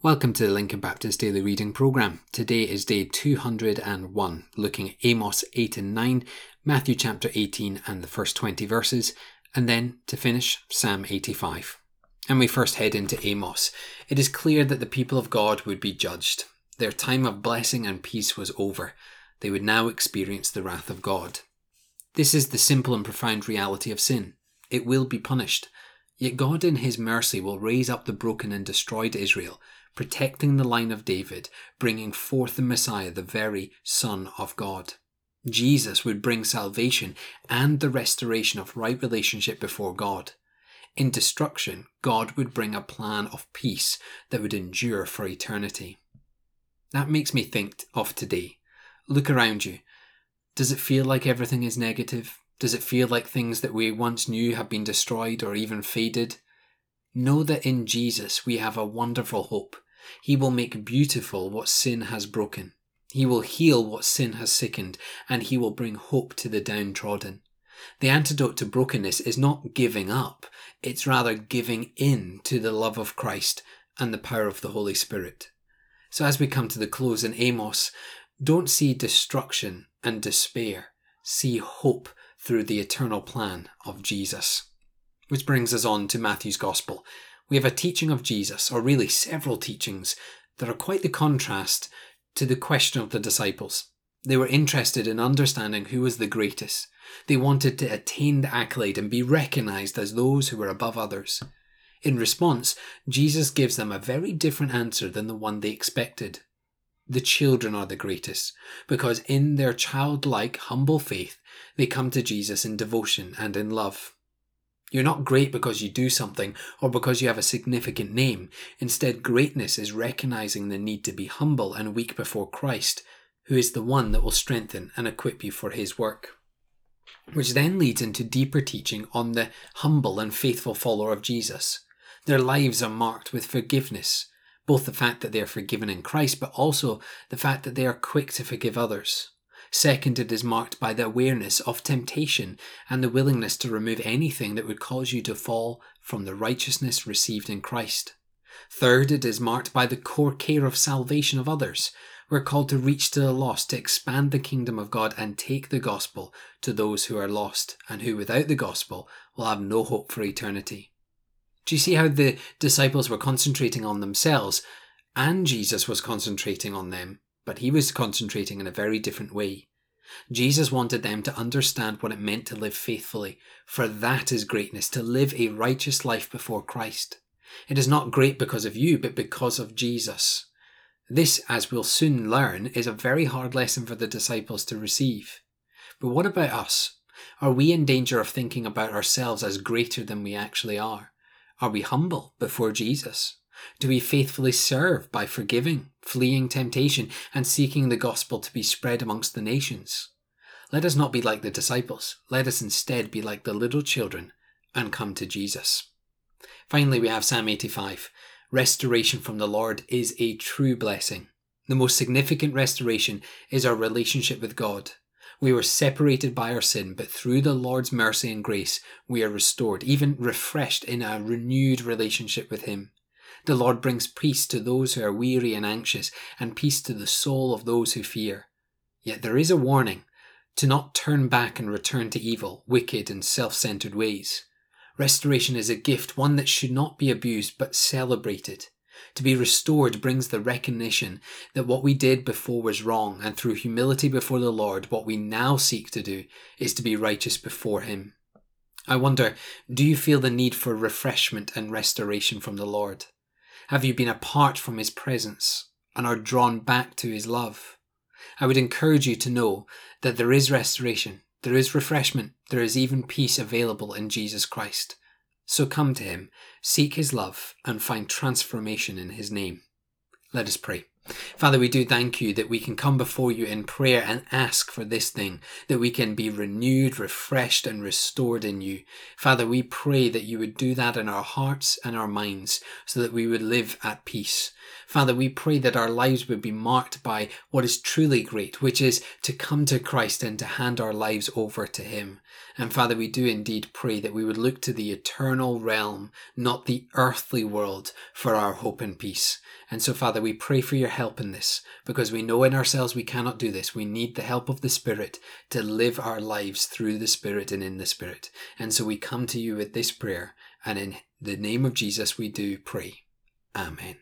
Welcome to the Lincoln Baptist Daily Reading Programme. Today is day 201, looking at Amos 8 and 9, Matthew chapter 18 and the first 20 verses, and then to finish, Psalm 85. And we first head into Amos. It is clear that the people of God would be judged. Their time of blessing and peace was over. They would now experience the wrath of God. This is the simple and profound reality of sin. It will be punished. Yet God, in His mercy, will raise up the broken and destroyed Israel protecting the line of David, bringing forth the Messiah, the very Son of God. Jesus would bring salvation and the restoration of right relationship before God. In destruction, God would bring a plan of peace that would endure for eternity. That makes me think of today. Look around you. Does it feel like everything is negative? Does it feel like things that we once knew have been destroyed or even faded? Know that in Jesus we have a wonderful hope. He will make beautiful what sin has broken. He will heal what sin has sickened, and he will bring hope to the downtrodden. The antidote to brokenness is not giving up, it's rather giving in to the love of Christ and the power of the Holy Spirit. So, as we come to the close in Amos, don't see destruction and despair, see hope through the eternal plan of Jesus. Which brings us on to Matthew's Gospel we have a teaching of Jesus, or really several teachings, that are quite the contrast to the question of the disciples. They were interested in understanding who was the greatest. They wanted to attain the accolade and be recognized as those who were above others. In response, Jesus gives them a very different answer than the one they expected. The children are the greatest, because in their childlike, humble faith, they come to Jesus in devotion and in love. You're not great because you do something or because you have a significant name. Instead, greatness is recognizing the need to be humble and weak before Christ, who is the one that will strengthen and equip you for his work. Which then leads into deeper teaching on the humble and faithful follower of Jesus. Their lives are marked with forgiveness, both the fact that they are forgiven in Christ, but also the fact that they are quick to forgive others. Second, it is marked by the awareness of temptation and the willingness to remove anything that would cause you to fall from the righteousness received in Christ. Third, it is marked by the core care of salvation of others. We're called to reach to the lost, to expand the kingdom of God and take the gospel to those who are lost and who without the gospel will have no hope for eternity. Do you see how the disciples were concentrating on themselves and Jesus was concentrating on them but he was concentrating in a very different way. Jesus wanted them to understand what it meant to live faithfully, for that is greatness, to live a righteous life before Christ. It is not great because of you, but because of Jesus. This, as we'll soon learn, is a very hard lesson for the disciples to receive. But what about us? Are we in danger of thinking about ourselves as greater than we actually are? Are we humble before Jesus? Do we faithfully serve by forgiving, fleeing temptation, and seeking the gospel to be spread amongst the nations? Let us not be like the disciples. Let us instead be like the little children and come to Jesus. Finally, we have Psalm 85. Restoration from the Lord is a true blessing. The most significant restoration is our relationship with God. We were separated by our sin, but through the Lord's mercy and grace, we are restored, even refreshed in a renewed relationship with Him. The Lord brings peace to those who are weary and anxious, and peace to the soul of those who fear. Yet there is a warning to not turn back and return to evil, wicked, and self centered ways. Restoration is a gift, one that should not be abused but celebrated. To be restored brings the recognition that what we did before was wrong, and through humility before the Lord, what we now seek to do is to be righteous before Him. I wonder, do you feel the need for refreshment and restoration from the Lord? Have you been apart from His presence and are drawn back to His love? I would encourage you to know that there is restoration, there is refreshment, there is even peace available in Jesus Christ. So come to Him, seek His love, and find transformation in His name. Let us pray. Father, we do thank you that we can come before you in prayer and ask for this thing, that we can be renewed, refreshed, and restored in you. Father, we pray that you would do that in our hearts and our minds so that we would live at peace. Father, we pray that our lives would be marked by what is truly great, which is to come to Christ and to hand our lives over to Him. And Father, we do indeed pray that we would look to the eternal realm, not the earthly world, for our hope and peace. And so, Father, we pray for your help in this because we know in ourselves we cannot do this. We need the help of the Spirit to live our lives through the Spirit and in the Spirit. And so we come to you with this prayer, and in the name of Jesus we do pray. Amen.